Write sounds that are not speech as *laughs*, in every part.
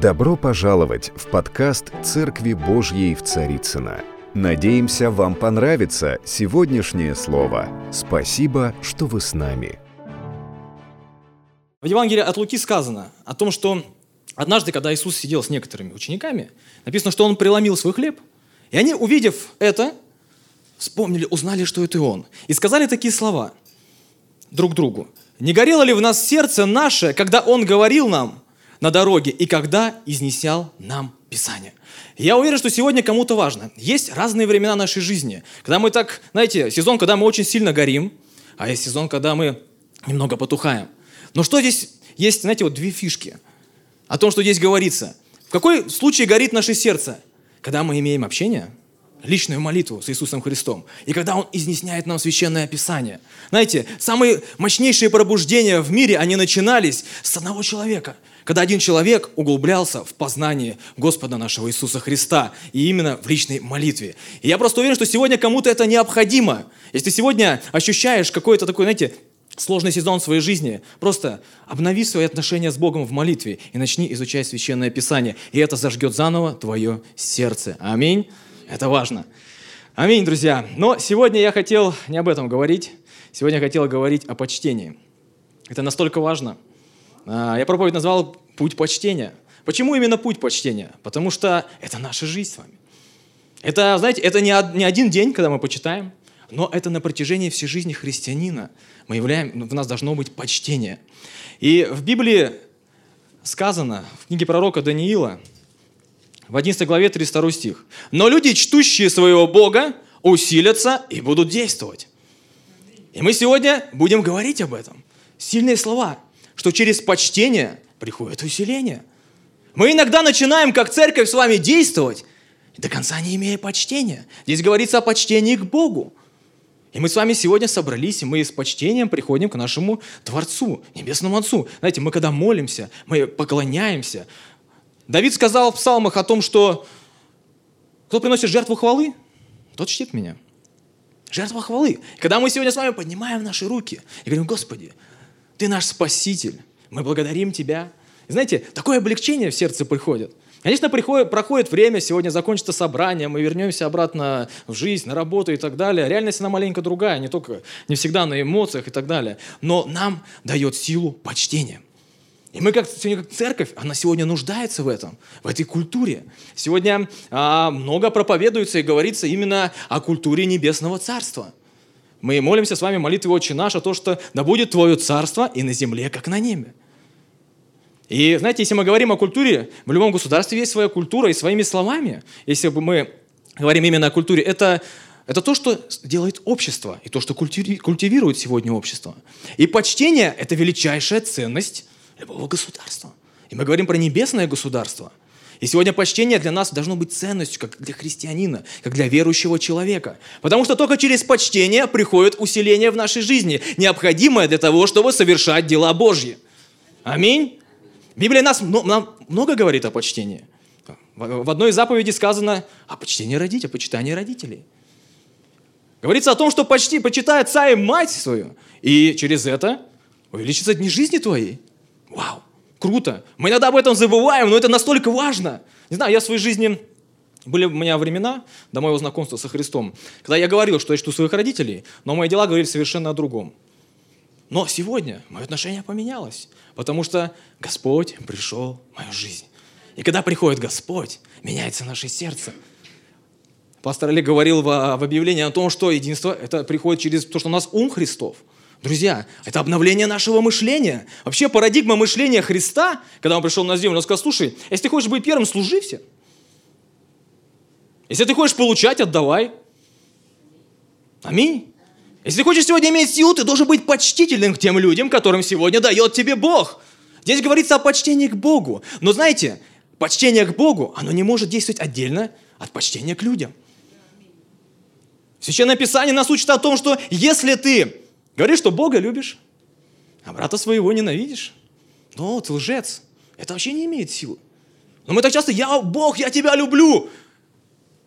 Добро пожаловать в подкаст «Церкви Божьей в Царицыно». Надеемся, вам понравится сегодняшнее слово. Спасибо, что вы с нами. В Евангелии от Луки сказано о том, что однажды, когда Иисус сидел с некоторыми учениками, написано, что Он преломил свой хлеб, и они, увидев это, вспомнили, узнали, что это Он, и сказали такие слова друг другу. «Не горело ли в нас сердце наше, когда Он говорил нам, на дороге и когда изнесял нам Писание. Я уверен, что сегодня кому-то важно. Есть разные времена нашей жизни. Когда мы так, знаете, сезон, когда мы очень сильно горим, а есть сезон, когда мы немного потухаем. Но что здесь есть, знаете, вот две фишки о том, что здесь говорится. В какой случае горит наше сердце? Когда мы имеем общение, личную молитву с Иисусом Христом. И когда Он изнесняет нам Священное Писание. Знаете, самые мощнейшие пробуждения в мире, они начинались с одного человека – когда один человек углублялся в познание Господа нашего Иисуса Христа, и именно в личной молитве. И я просто уверен, что сегодня кому-то это необходимо. Если ты сегодня ощущаешь какой-то такой, знаете, сложный сезон в своей жизни, просто обнови свои отношения с Богом в молитве и начни изучать Священное Писание. И это зажгет заново твое сердце. Аминь. Это важно. Аминь, друзья. Но сегодня я хотел не об этом говорить. Сегодня я хотел говорить о почтении. Это настолько важно – а, я проповедь назвал «Путь почтения». Почему именно путь почтения? Потому что это наша жизнь с вами. Это, знаете, это не один день, когда мы почитаем, но это на протяжении всей жизни христианина. Мы являем, в нас должно быть почтение. И в Библии сказано, в книге пророка Даниила, в 11 главе 32 стих, «Но люди, чтущие своего Бога, усилятся и будут действовать». И мы сегодня будем говорить об этом. Сильные слова что через почтение приходит усиление. Мы иногда начинаем, как церковь, с вами действовать, до конца не имея почтения. Здесь говорится о почтении к Богу. И мы с вами сегодня собрались, и мы с почтением приходим к нашему Творцу, Небесному Отцу. Знаете, мы когда молимся, мы поклоняемся. Давид сказал в псалмах о том, что кто приносит жертву хвалы, тот чтит меня. Жертва хвалы. Когда мы сегодня с вами поднимаем наши руки и говорим, Господи, ты наш Спаситель. Мы благодарим Тебя. И знаете, такое облегчение в сердце приходит. Конечно, приходит, проходит время, сегодня закончится собрание, мы вернемся обратно в жизнь, на работу и так далее. Реальность, она маленько другая, не только, не всегда на эмоциях и так далее. Но нам дает силу почтения. И мы как, сегодня как церковь, она сегодня нуждается в этом, в этой культуре. Сегодня а, много проповедуется и говорится именно о культуре Небесного Царства – мы молимся с вами молитвой «Отче наш» о том, что «да будет Твое царство и на земле, как на небе». И знаете, если мы говорим о культуре, в любом государстве есть своя культура и своими словами, если бы мы говорим именно о культуре, это, это то, что делает общество, и то, что культивирует сегодня общество. И почтение – это величайшая ценность любого государства. И мы говорим про небесное государство – и сегодня почтение для нас должно быть ценностью, как для христианина, как для верующего человека. Потому что только через почтение приходит усиление в нашей жизни, необходимое для того, чтобы совершать дела Божьи. Аминь. Библия нас нам много говорит о почтении. В одной из заповедей сказано о почтении родителей, о почитании родителей. Говорится о том, что почти почитай отца и мать свою, и через это увеличится дни жизни твоей. Вау! Круто. Мы иногда об этом забываем, но это настолько важно. Не знаю, я в своей жизни... Были у меня времена до моего знакомства со Христом, когда я говорил, что я чту своих родителей, но мои дела говорили совершенно о другом. Но сегодня мое отношение поменялось, потому что Господь пришел в мою жизнь. И когда приходит Господь, меняется наше сердце. Пастор Олег говорил в, в объявлении о том, что единство это приходит через то, что у нас ум Христов – Друзья, это обновление нашего мышления. Вообще парадигма мышления Христа, когда Он пришел на землю, Он сказал, слушай, если ты хочешь быть первым, служи всем. Если ты хочешь получать, отдавай. Аминь. Если ты хочешь сегодня иметь силу, ты должен быть почтительным к тем людям, которым сегодня дает тебе Бог. Здесь говорится о почтении к Богу. Но знаете, почтение к Богу, оно не может действовать отдельно от почтения к людям. Священное Писание нас учит о том, что если ты Говоришь, что Бога любишь, а брата своего ненавидишь. Ну, ты лжец. Это вообще не имеет силы. Но мы так часто, я Бог, я тебя люблю.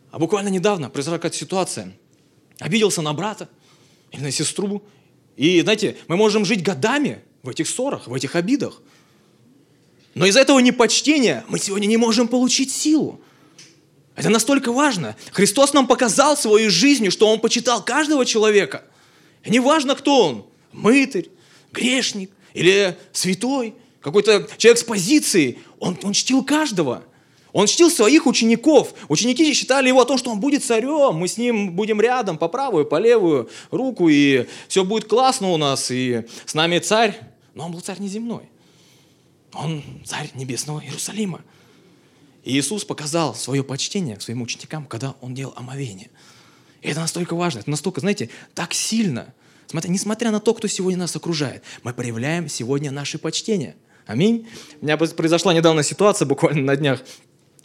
А буквально недавно произошла какая-то ситуация. Обиделся на брата или на сестру. И, знаете, мы можем жить годами в этих ссорах, в этих обидах. Но из этого непочтения мы сегодня не можем получить силу. Это настолько важно. Христос нам показал своей жизнью, что Он почитал каждого человека. И не важно, кто он. Мытарь, грешник или святой, какой-то человек с позицией. Он, он чтил каждого. Он чтил своих учеников. Ученики считали его о том, что он будет царем, мы с ним будем рядом по правую, по левую руку, и все будет классно у нас, и с нами царь. Но он был царь неземной. Он царь небесного Иерусалима. И Иисус показал свое почтение к своим ученикам, когда он делал омовение. И это настолько важно, это настолько, знаете, так сильно. Смотри, несмотря на то, кто сегодня нас окружает, мы проявляем сегодня наше почтение. Аминь. У меня произошла недавно ситуация, буквально на днях.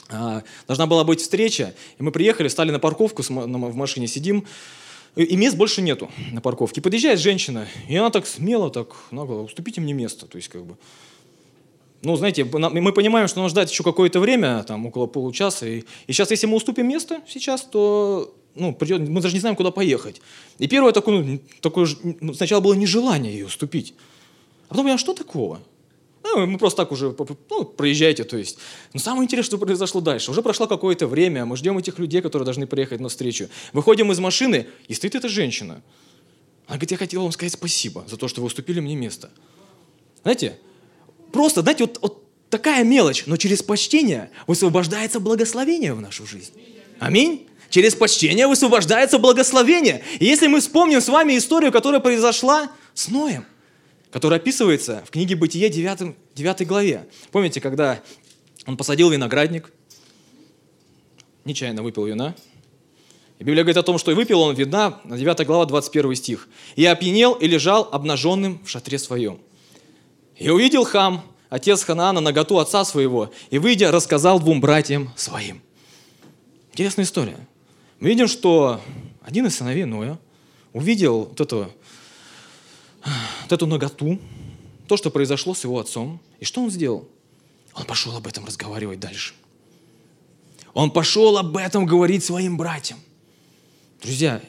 А, должна была быть встреча, и мы приехали, стали на парковку, в машине сидим, и мест больше нету на парковке. Подъезжает женщина, и она так смело, так нагло, уступите мне место. То есть, как бы, ну, знаете, мы понимаем, что нужно ждать еще какое-то время, там, около получаса. И, и сейчас, если мы уступим место сейчас, то ну, придет, мы даже не знаем, куда поехать. И первое такое, ну, такое ну, сначала было нежелание ее уступить. А потом я, что такого? Ну, мы просто так уже, ну, проезжайте, то есть. Но самое интересное, что произошло дальше. Уже прошло какое-то время, мы ждем этих людей, которые должны приехать на встречу. Выходим из машины, и стоит эта женщина. Она говорит, я хотела вам сказать спасибо за то, что вы уступили мне место. Знаете, просто, знаете, вот, вот такая мелочь, но через почтение высвобождается благословение в нашу жизнь. Аминь. Через почтение высвобождается благословение. И если мы вспомним с вами историю, которая произошла с Ноем – который описывается в книге Бытие 9, 9 главе. Помните, когда он посадил виноградник, нечаянно выпил вина, и Библия говорит о том, что и выпил он вина, 9 глава, 21 стих. «И опьянел и лежал обнаженным в шатре своем. И увидел хам, отец Ханаана, наготу отца своего, и, выйдя, рассказал двум братьям своим». Интересная история. Мы видим, что один из сыновей Ноя увидел вот эту вот эту ноготу, то, что произошло с его отцом. И что он сделал? Он пошел об этом разговаривать дальше. Он пошел об этом говорить своим братьям. Друзья,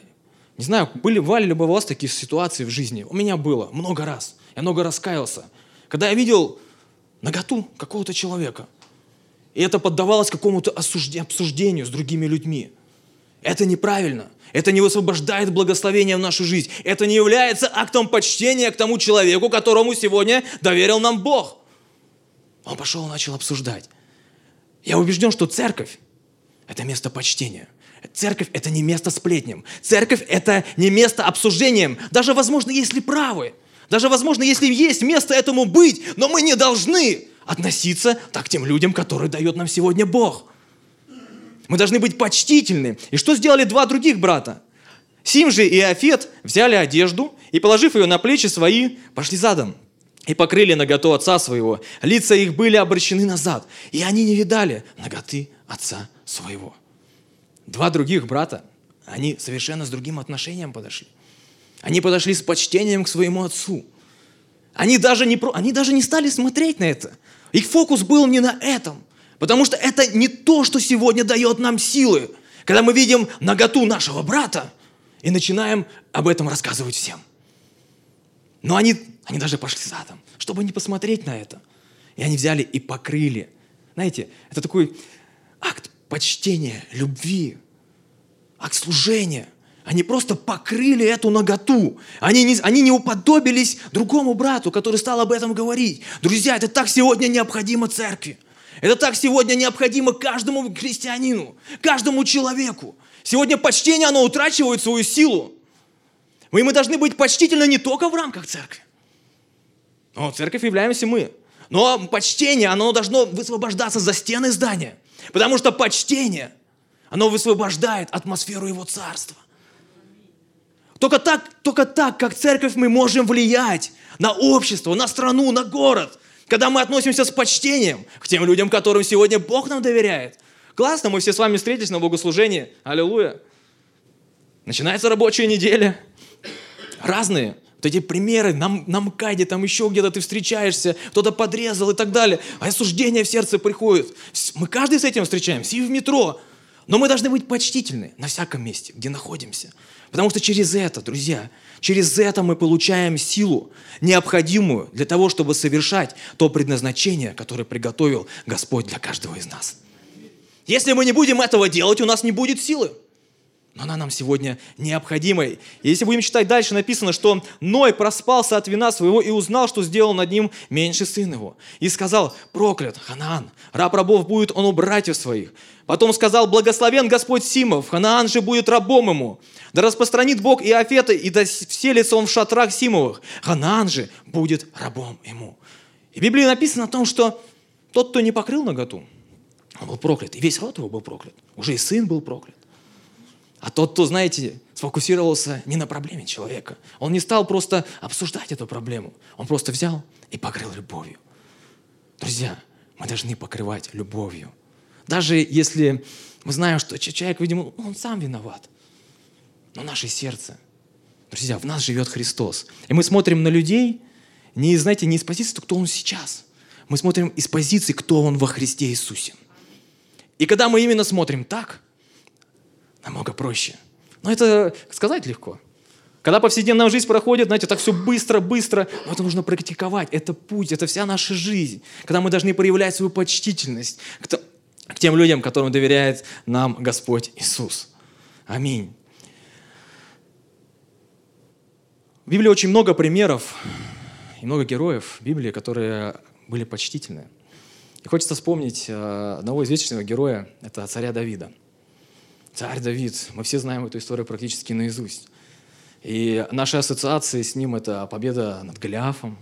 не знаю, были, бывали ли бы у вас такие ситуации в жизни? У меня было много раз. Я много раскаялся. Когда я видел наготу какого-то человека, и это поддавалось какому-то обсуждению с другими людьми. Это неправильно. Это не высвобождает благословение в нашу жизнь. Это не является актом почтения к тому человеку, которому сегодня доверил нам Бог. Он пошел и начал обсуждать. Я убежден, что церковь – это место почтения. Церковь – это не место сплетням. Церковь – это не место обсуждением. Даже, возможно, если правы. Даже, возможно, если есть место этому быть. Но мы не должны относиться так к тем людям, которые дает нам сегодня Бог – мы должны быть почтительны. И что сделали два других брата? Сим же и Афет взяли одежду и, положив ее на плечи свои, пошли задом и покрыли наготу отца своего. Лица их были обращены назад, и они не видали наготы отца своего. Два других брата, они совершенно с другим отношением подошли. Они подошли с почтением к своему отцу. Они даже не, они даже не стали смотреть на это. Их фокус был не на этом. Потому что это не то, что сегодня дает нам силы, когда мы видим наготу нашего брата и начинаем об этом рассказывать всем. Но они, они даже пошли задом, чтобы не посмотреть на это. И они взяли и покрыли. Знаете, это такой акт почтения, любви, акт служения. Они просто покрыли эту наготу. Они не, они не уподобились другому брату, который стал об этом говорить. Друзья, это так сегодня необходимо церкви. Это так сегодня необходимо каждому христианину, каждому человеку. Сегодня почтение, оно утрачивает свою силу. Мы, мы должны быть почтительны не только в рамках церкви. Но церковь являемся мы. Но почтение, оно должно высвобождаться за стены здания. Потому что почтение, оно высвобождает атмосферу его царства. Только так, только так, как церковь, мы можем влиять на общество, на страну, на город – когда мы относимся с почтением к тем людям, которым сегодня Бог нам доверяет. Классно, мы все с вами встретились на богослужении. Аллилуйя. Начинается рабочая неделя. Разные. Вот эти примеры на, на МКАДе, там еще где-то ты встречаешься, кто-то подрезал и так далее. А осуждение в сердце приходит. Мы каждый с этим встречаемся. И в метро. Но мы должны быть почтительны на всяком месте, где находимся. Потому что через это, друзья, через это мы получаем силу, необходимую для того, чтобы совершать то предназначение, которое приготовил Господь для каждого из нас. Если мы не будем этого делать, у нас не будет силы. Но она нам сегодня необходима. Если будем читать дальше, написано, что Ной проспался от вина своего и узнал, что сделал над ним меньший сын его. И сказал, проклят Ханаан, раб рабов будет он у братьев своих. Потом сказал, благословен Господь Симов, Ханаан же будет рабом ему. Да распространит Бог и Афета, и да вселится он в шатрах Симовых. Ханаан же будет рабом ему. И в Библии написано о том, что тот, кто не покрыл наготу, он был проклят. И весь род его был проклят. Уже и сын был проклят. А тот, кто, знаете, сфокусировался не на проблеме человека. Он не стал просто обсуждать эту проблему. Он просто взял и покрыл любовью. Друзья, мы должны покрывать любовью. Даже если мы знаем, что человек, видимо, он сам виноват. Но наше сердце, друзья, в нас живет Христос. И мы смотрим на людей, не, знаете, не из позиции, кто он сейчас. Мы смотрим из позиции, кто он во Христе Иисусе. И когда мы именно смотрим так – намного проще. Но это сказать легко. Когда повседневная жизнь проходит, знаете, так все быстро, быстро, но это нужно практиковать. Это путь, это вся наша жизнь. Когда мы должны проявлять свою почтительность к, тем людям, которым доверяет нам Господь Иисус. Аминь. В Библии очень много примеров и много героев в Библии, которые были почтительны. И хочется вспомнить э, одного известного героя, это царя Давида – Царь Давид. Мы все знаем эту историю практически наизусть. И наши ассоциации с ним – это победа над Голиафом.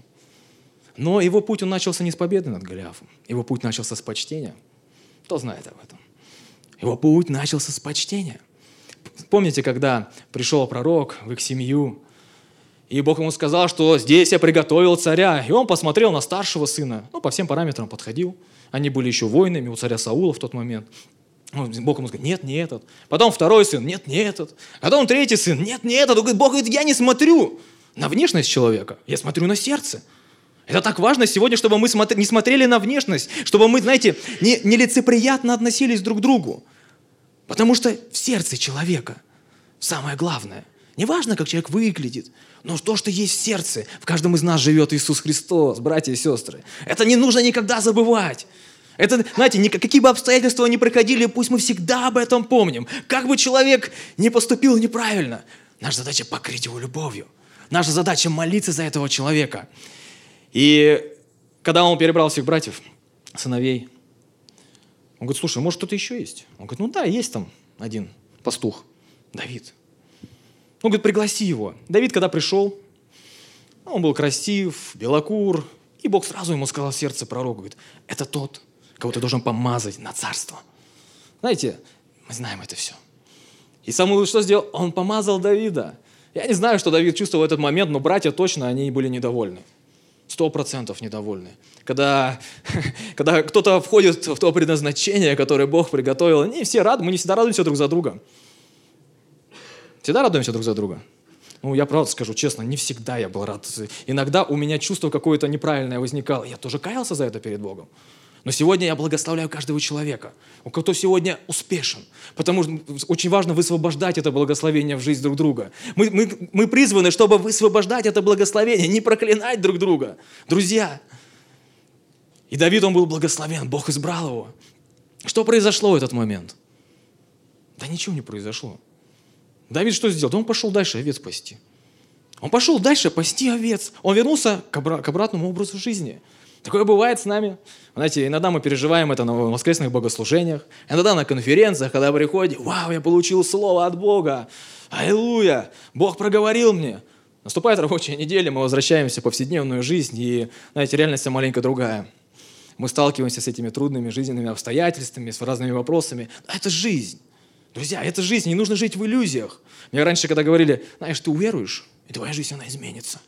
Но его путь, он начался не с победы над Голиафом. Его путь начался с почтения. Кто знает об этом? Его путь начался с почтения. Помните, когда пришел пророк в их семью, и Бог ему сказал, что здесь я приготовил царя. И он посмотрел на старшего сына, ну, по всем параметрам подходил. Они были еще воинами у царя Саула в тот момент. Бог ему говорит, нет, не этот. Потом второй сын, нет, не этот. Потом третий сын, нет, не этот. Он говорит, Бог говорит, я не смотрю на внешность человека, я смотрю на сердце. Это так важно сегодня, чтобы мы не смотрели на внешность, чтобы мы, знаете, не, нелицеприятно относились друг к другу. Потому что в сердце человека самое главное. Не важно, как человек выглядит, но то, что есть в сердце, в каждом из нас живет Иисус Христос, братья и сестры. Это не нужно никогда забывать. Это, знаете, какие бы обстоятельства ни проходили, пусть мы всегда об этом помним. Как бы человек не поступил неправильно, наша задача покрыть его любовью. Наша задача молиться за этого человека. И когда он перебрал всех братьев, сыновей, он говорит, слушай, может кто-то еще есть? Он говорит, ну да, есть там один пастух, Давид. Он говорит, пригласи его. Давид, когда пришел, он был красив, белокур, и Бог сразу ему сказал в сердце пророку, говорит, это тот, кого ты должен помазать на царство. Знаете, мы знаем это все. И Самуил что сделал? Он помазал Давида. Я не знаю, что Давид чувствовал в этот момент, но братья точно, они были недовольны. Сто процентов недовольны. Когда, *laughs* когда кто-то входит в то предназначение, которое Бог приготовил, они все рады, мы не всегда радуемся друг за друга. Всегда радуемся друг за друга. Ну, я правда скажу честно, не всегда я был рад. Иногда у меня чувство какое-то неправильное возникало. Я тоже каялся за это перед Богом. Но сегодня я благословляю каждого человека, кто сегодня успешен. Потому что очень важно высвобождать это благословение в жизнь друг друга. Мы, мы, мы призваны, чтобы высвобождать это благословение, не проклинать друг друга. Друзья, и Давид, он был благословен, Бог избрал его. Что произошло в этот момент? Да ничего не произошло. Давид что сделал? он пошел дальше овец пасти. Он пошел дальше пасти овец. Он вернулся к, к обратному образу жизни – Такое бывает с нами. Знаете, иногда мы переживаем это на воскресных богослужениях, иногда на конференциях, когда приходим, вау, я получил слово от Бога, аллилуйя, Бог проговорил мне. Наступает рабочая неделя, мы возвращаемся в повседневную жизнь, и, знаете, реальность маленько другая. Мы сталкиваемся с этими трудными жизненными обстоятельствами, с разными вопросами. Это жизнь. Друзья, это жизнь, не нужно жить в иллюзиях. Мне раньше, когда говорили, знаешь, ты уверуешь, и твоя жизнь, она изменится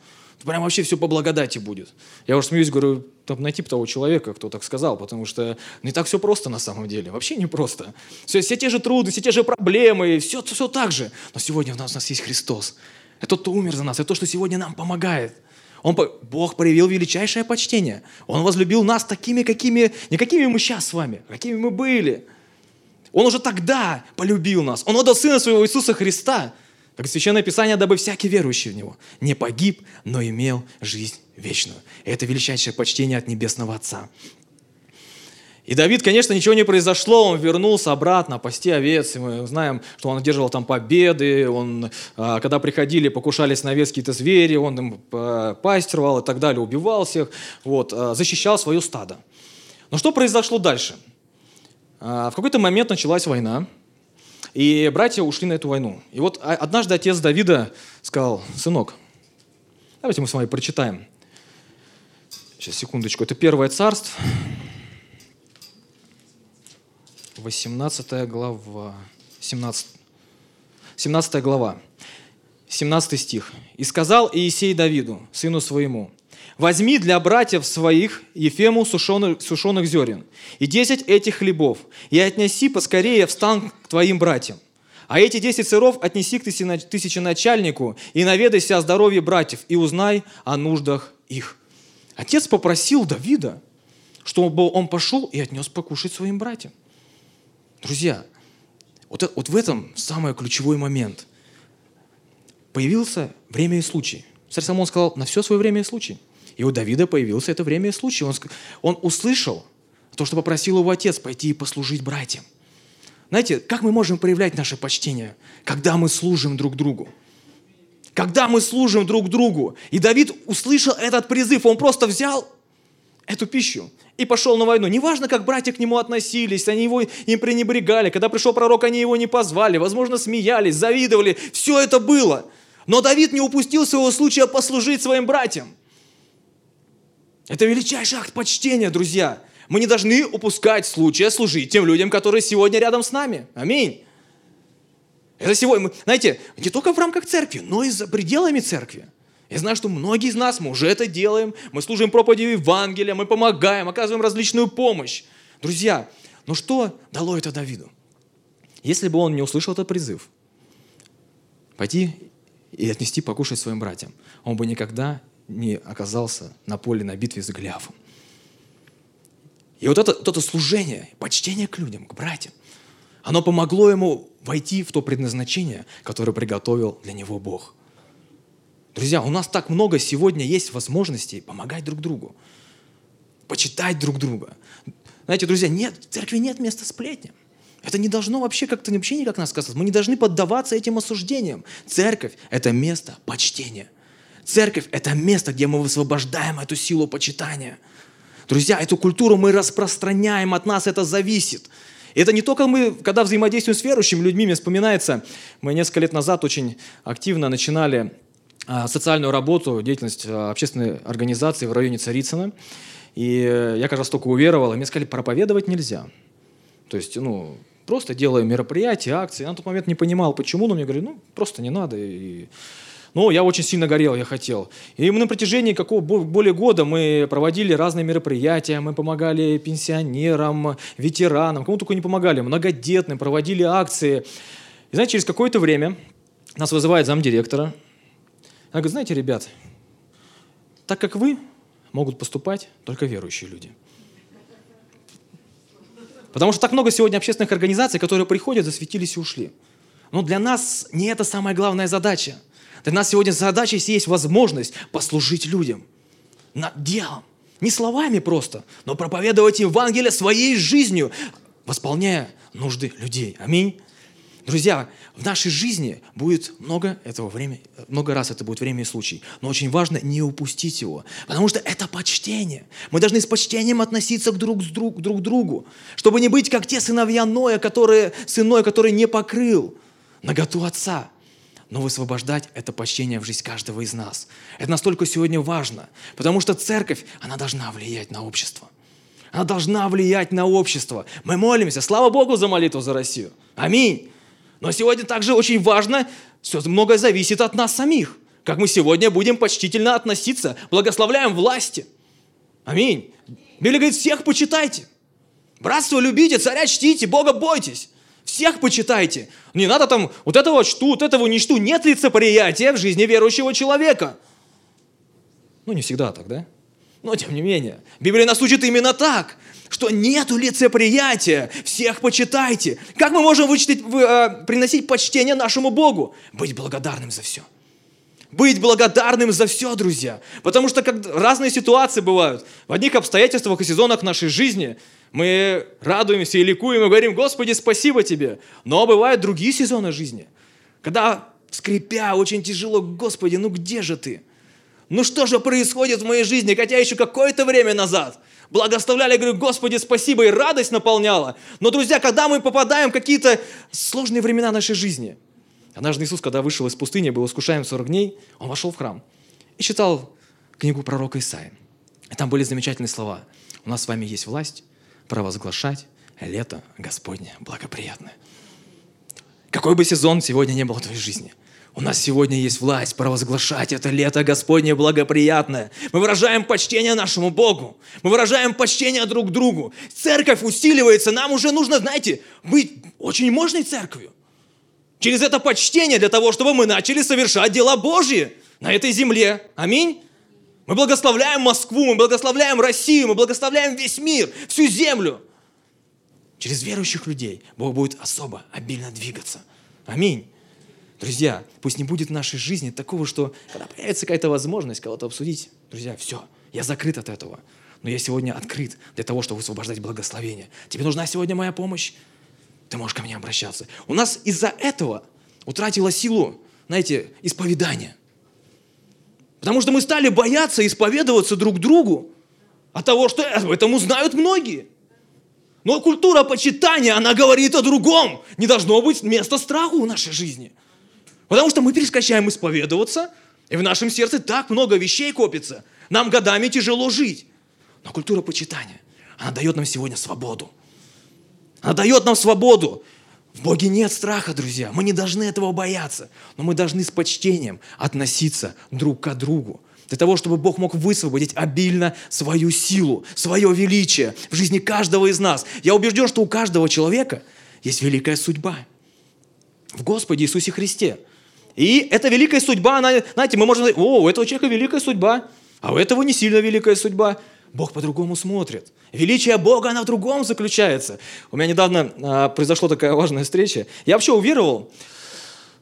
прям вообще все по благодати будет. Я уже смеюсь, говорю, там, найти того человека, кто так сказал, потому что не так все просто на самом деле, вообще не просто. Все, все те же трудности, все те же проблемы, все, все так же. Но сегодня у нас, у нас есть Христос. Это тот, кто умер за нас, это то, что сегодня нам помогает. Он, Бог проявил величайшее почтение. Он возлюбил нас такими, какими, не какими мы сейчас с вами, а какими мы были. Он уже тогда полюбил нас. Он отдал Сына Своего Иисуса Христа, как Священное Писание, дабы всякий верующий в Него не погиб, но имел жизнь вечную. Это величайшее почтение от Небесного Отца. И Давид, конечно, ничего не произошло, он вернулся обратно пасти овец, и мы знаем, что он одерживал там победы, он, а, когда приходили, покушались на овец какие-то звери, он им а, пастировал и так далее, убивал всех, вот, а, защищал свое стадо. Но что произошло дальше? В какой-то момент началась война, и братья ушли на эту войну. И вот однажды отец Давида сказал, сынок, давайте мы с вами прочитаем. Сейчас, секундочку, это первое царство, 18 глава, 17, 17 глава, 17 стих. «И сказал Иисей Давиду, сыну своему, возьми для братьев своих Ефему сушеных, сушеных зерен и десять этих хлебов, и отнеси поскорее в стан к твоим братьям. А эти десять сыров отнеси к тысяченачальнику и наведайся о здоровье братьев и узнай о нуждах их». Отец попросил Давида, чтобы он пошел и отнес покушать своим братьям. Друзья, вот, вот в этом самый ключевой момент. Появился время и случай. Царь Самон сказал, на все свое время и случай. И у Давида появился это время и случай. Он, он услышал то, что попросил его отец пойти и послужить братьям. Знаете, как мы можем проявлять наше почтение? Когда мы служим друг другу. Когда мы служим друг другу. И Давид услышал этот призыв, он просто взял эту пищу и пошел на войну. Неважно, как братья к нему относились, они его им пренебрегали. Когда пришел пророк, они его не позвали, возможно, смеялись, завидовали. Все это было. Но Давид не упустил своего случая послужить своим братьям. Это величайший акт почтения, друзья. Мы не должны упускать случая служить тем людям, которые сегодня рядом с нами. Аминь. Это сегодня, знаете, не только в рамках церкви, но и за пределами церкви. Я знаю, что многие из нас, мы уже это делаем, мы служим проповедью Евангелия, мы помогаем, оказываем различную помощь. Друзья, ну что дало это Давиду? Если бы он не услышал этот призыв, пойти и отнести покушать своим братьям, он бы никогда не оказался на поле на битве с Голиафом. И вот это, вот это служение, почтение к людям, к братьям, оно помогло ему войти в то предназначение, которое приготовил для него Бог – Друзья, у нас так много сегодня есть возможностей помогать друг другу, почитать друг друга. Знаете, друзья, нет, в церкви нет места сплетням. Это не должно вообще как-то вообще никак нас касаться. Мы не должны поддаваться этим осуждениям. Церковь – это место почтения. Церковь – это место, где мы высвобождаем эту силу почитания. Друзья, эту культуру мы распространяем, от нас это зависит. И это не только мы, когда взаимодействуем с верующими людьми, мне вспоминается, мы несколько лет назад очень активно начинали а, социальную работу, деятельность а, общественной организации в районе Царицына. И я как раз только уверовал, и мне сказали, проповедовать нельзя. То есть, ну, просто делаю мероприятия, акции. Я на тот момент не понимал, почему, но мне говорили, ну, просто не надо. И... Ну, я очень сильно горел, я хотел. И мы на протяжении какого более года мы проводили разные мероприятия, мы помогали пенсионерам, ветеранам, кому только не помогали, многодетным, проводили акции. И знаете, через какое-то время нас вызывает замдиректора, она говорит, знаете, ребят, так как вы, могут поступать только верующие люди. Потому что так много сегодня общественных организаций, которые приходят, засветились и ушли. Но для нас не это самая главная задача. Для нас сегодня задача, если есть возможность, послужить людям. Над делом. Не словами просто, но проповедовать Евангелие своей жизнью, восполняя нужды людей. Аминь. Друзья, в нашей жизни будет много этого времени, много раз это будет время и случай. Но очень важно не упустить его, потому что это почтение. Мы должны с почтением относиться к друг, друг, друг другу, чтобы не быть как те сыновья Ноя, которые, сын который не покрыл наготу отца. Но высвобождать это почтение в жизнь каждого из нас. Это настолько сегодня важно, потому что церковь, она должна влиять на общество. Она должна влиять на общество. Мы молимся, слава Богу за молитву за Россию. Аминь. Но сегодня также очень важно, все многое зависит от нас самих. Как мы сегодня будем почтительно относиться, благословляем власти. Аминь. Библия говорит, всех почитайте. Братство любите, царя чтите, Бога бойтесь. Всех почитайте. Не надо там вот этого чту, вот этого не чту. Нет лицеприятия в жизни верующего человека. Ну, не всегда так, да? Но тем не менее, Библия нас учит именно так, что нету лицеприятия, всех почитайте. Как мы можем вычитать, э, приносить почтение нашему Богу? Быть благодарным за все. Быть благодарным за все, друзья. Потому что как разные ситуации бывают. В одних обстоятельствах и сезонах нашей жизни мы радуемся и ликуем и говорим, Господи, спасибо Тебе. Но бывают другие сезоны жизни, когда скрипя, очень тяжело, Господи, ну где же Ты? Ну что же происходит в моей жизни, хотя еще какое-то время назад благословляли, говорю, Господи, спасибо, и радость наполняла. Но, друзья, когда мы попадаем в какие-то сложные времена нашей жизни, однажды Иисус, когда вышел из пустыни, был искушаем 40 дней, Он вошел в храм и читал книгу пророка Исаия. И там были замечательные слова. У нас с вами есть власть провозглашать лето Господне благоприятное. Какой бы сезон сегодня не был в твоей жизни, у нас сегодня есть власть провозглашать это лето Господне благоприятное. Мы выражаем почтение нашему Богу. Мы выражаем почтение друг другу. Церковь усиливается. Нам уже нужно, знаете, быть очень мощной церковью. Через это почтение для того, чтобы мы начали совершать дела Божьи на этой земле. Аминь. Мы благословляем Москву, мы благословляем Россию, мы благословляем весь мир, всю землю. Через верующих людей Бог будет особо, обильно двигаться. Аминь. Друзья, пусть не будет в нашей жизни такого, что когда появится какая-то возможность кого-то обсудить, друзья, все, я закрыт от этого. Но я сегодня открыт для того, чтобы высвобождать благословение. Тебе нужна сегодня моя помощь? Ты можешь ко мне обращаться. У нас из-за этого утратила силу, знаете, исповедание. Потому что мы стали бояться исповедоваться друг другу от того, что об этом узнают многие. Но культура почитания, она говорит о другом. Не должно быть места страху в нашей жизни. Потому что мы перескочаем исповедоваться, и в нашем сердце так много вещей копится. Нам годами тяжело жить. Но культура почитания, она дает нам сегодня свободу. Она дает нам свободу. В Боге нет страха, друзья. Мы не должны этого бояться. Но мы должны с почтением относиться друг к другу. Для того, чтобы Бог мог высвободить обильно свою силу, свое величие в жизни каждого из нас. Я убежден, что у каждого человека есть великая судьба. В Господе Иисусе Христе. И эта великая судьба, она, знаете, мы можем сказать, о, у этого человека великая судьба, а у этого не сильно великая судьба. Бог по-другому смотрит. Величие Бога, она в другом заключается. У меня недавно а, произошла такая важная встреча. Я вообще уверовал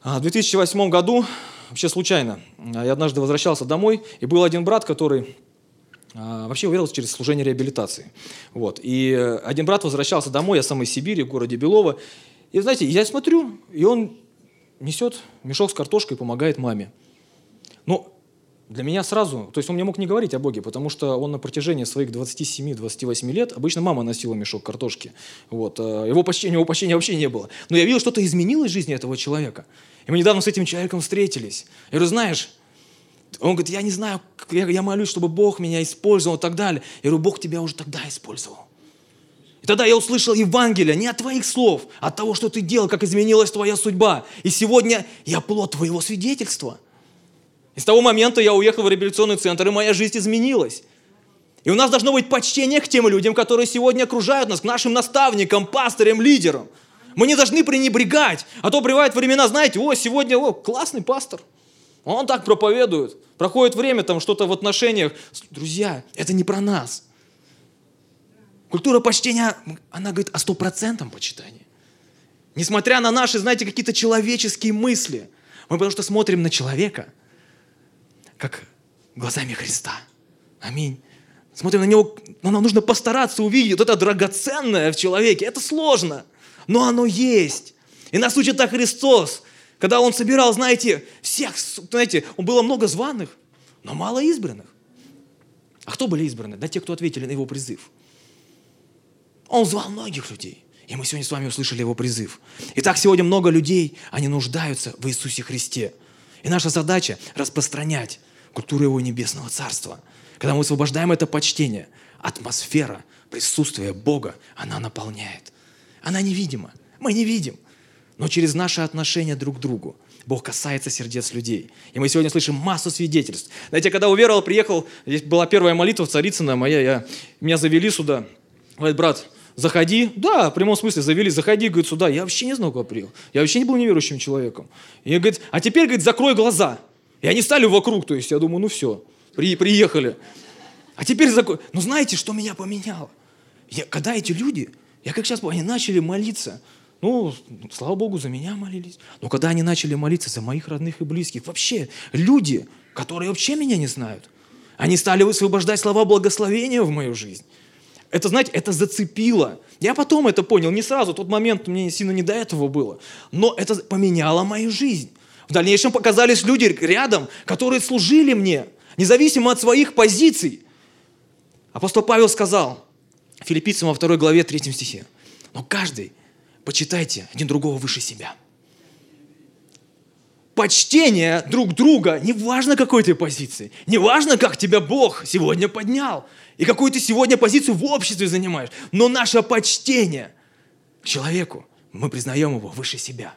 а, в 2008 году, вообще случайно. Я однажды возвращался домой, и был один брат, который а, вообще уверовал через служение реабилитации. Вот. И один брат возвращался домой, я сам из Сибири, в городе Белово. И знаете, я смотрю, и он несет мешок с картошкой и помогает маме. Но для меня сразу, то есть он мне мог не говорить о Боге, потому что он на протяжении своих 27-28 лет, обычно мама носила мешок картошки, вот, э, его почти, у него почти вообще не было. Но я видел, что-то изменилось в жизни этого человека. И мы недавно с этим человеком встретились. Я говорю, знаешь, он говорит, я не знаю, я, я молюсь, чтобы Бог меня использовал и так далее. Я говорю, Бог тебя уже тогда использовал. И тогда я услышал Евангелие не от твоих слов, а от того, что ты делал, как изменилась твоя судьба. И сегодня я плод твоего свидетельства. И с того момента я уехал в реабилитационный центр, и моя жизнь изменилась. И у нас должно быть почтение к тем людям, которые сегодня окружают нас, к нашим наставникам, пастырям, лидерам. Мы не должны пренебрегать. А то бывают времена, знаете, о, сегодня, о, классный пастор. Он так проповедует. Проходит время, там что-то в отношениях. Друзья, это не про нас. Культура почтения, она говорит о стопроцентном почитании. Несмотря на наши, знаете, какие-то человеческие мысли, мы потому что смотрим на человека, как глазами Христа. Аминь. Смотрим на него, но нам нужно постараться увидеть вот это драгоценное в человеке. Это сложно, но оно есть. И нас учит так Христос, когда Он собирал, знаете, всех, знаете, Он было много званых, но мало избранных. А кто были избраны? Да те, кто ответили на Его призыв. Он звал многих людей. И мы сегодня с вами услышали его призыв. Итак, сегодня много людей, они нуждаются в Иисусе Христе. И наша задача – распространять культуру Его Небесного Царства. Когда мы освобождаем это почтение, атмосфера присутствия Бога, она наполняет. Она невидима. Мы не видим. Но через наши отношения друг к другу Бог касается сердец людей. И мы сегодня слышим массу свидетельств. Знаете, когда уверовал, приехал, здесь была первая молитва в Царицына моя, я, меня завели сюда. Говорит, брат, заходи. Да, в прямом смысле завели, заходи, говорит, сюда. Я вообще не знал, куда приехал. Я вообще не был неверующим человеком. И говорит, а теперь, говорит, закрой глаза. И они стали вокруг, то есть я думаю, ну все, при, приехали. А теперь закон. Но знаете, что меня поменяло? Я, когда эти люди, я как сейчас они начали молиться, ну, слава Богу, за меня молились. Но когда они начали молиться за моих родных и близких, вообще люди, которые вообще меня не знают, они стали высвобождать слова благословения в мою жизнь. Это, знаете, это зацепило. Я потом это понял, не сразу, тот момент мне сильно не до этого было. Но это поменяло мою жизнь. В дальнейшем показались люди рядом, которые служили мне, независимо от своих позиций. Апостол Павел сказал, Филиппийцам во второй главе, третьем стихе, но каждый почитайте один другого выше себя. Почтение друг друга, неважно какой ты позиции, неважно, как тебя Бог сегодня поднял, и какую ты сегодня позицию в обществе занимаешь, но наше почтение к человеку, мы признаем его выше себя.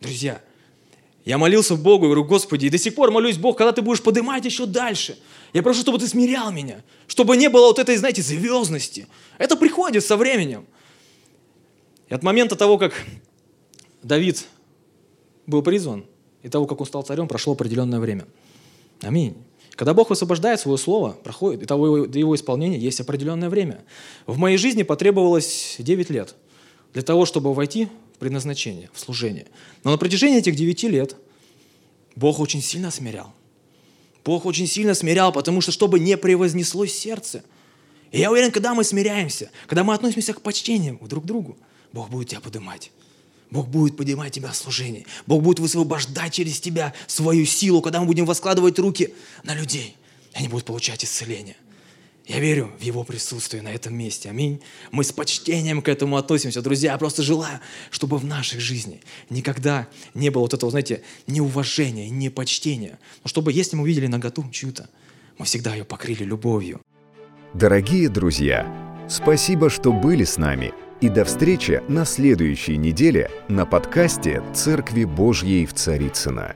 Друзья, я молился Богу, говорю, Господи, и до сих пор молюсь, Бог, когда ты будешь поднимать еще дальше. Я прошу, чтобы ты смирял меня, чтобы не было вот этой, знаете, звездности. Это приходит со временем. И от момента того, как Давид был призван, и того, как он стал царем, прошло определенное время. Аминь. Когда Бог высвобождает свое слово, проходит, и того, до его исполнения есть определенное время. В моей жизни потребовалось 9 лет для того, чтобы войти предназначение, в служение. Но на протяжении этих 9 лет Бог очень сильно смирял. Бог очень сильно смирял, потому что чтобы не превознеслось сердце. И я уверен, когда мы смиряемся, когда мы относимся к почтению друг к другу, Бог будет тебя поднимать. Бог будет поднимать тебя в служении. Бог будет высвобождать через тебя свою силу, когда мы будем воскладывать руки на людей. Они будут получать исцеление. Я верю в Его присутствие на этом месте. Аминь. Мы с почтением к этому относимся. Друзья, я просто желаю, чтобы в нашей жизни никогда не было вот этого, знаете, неуважения, непочтения. Но чтобы, если мы увидели наготу чью-то, мы всегда ее покрыли любовью. Дорогие друзья, спасибо, что были с нами – и до встречи на следующей неделе на подкасте «Церкви Божьей в Царицына.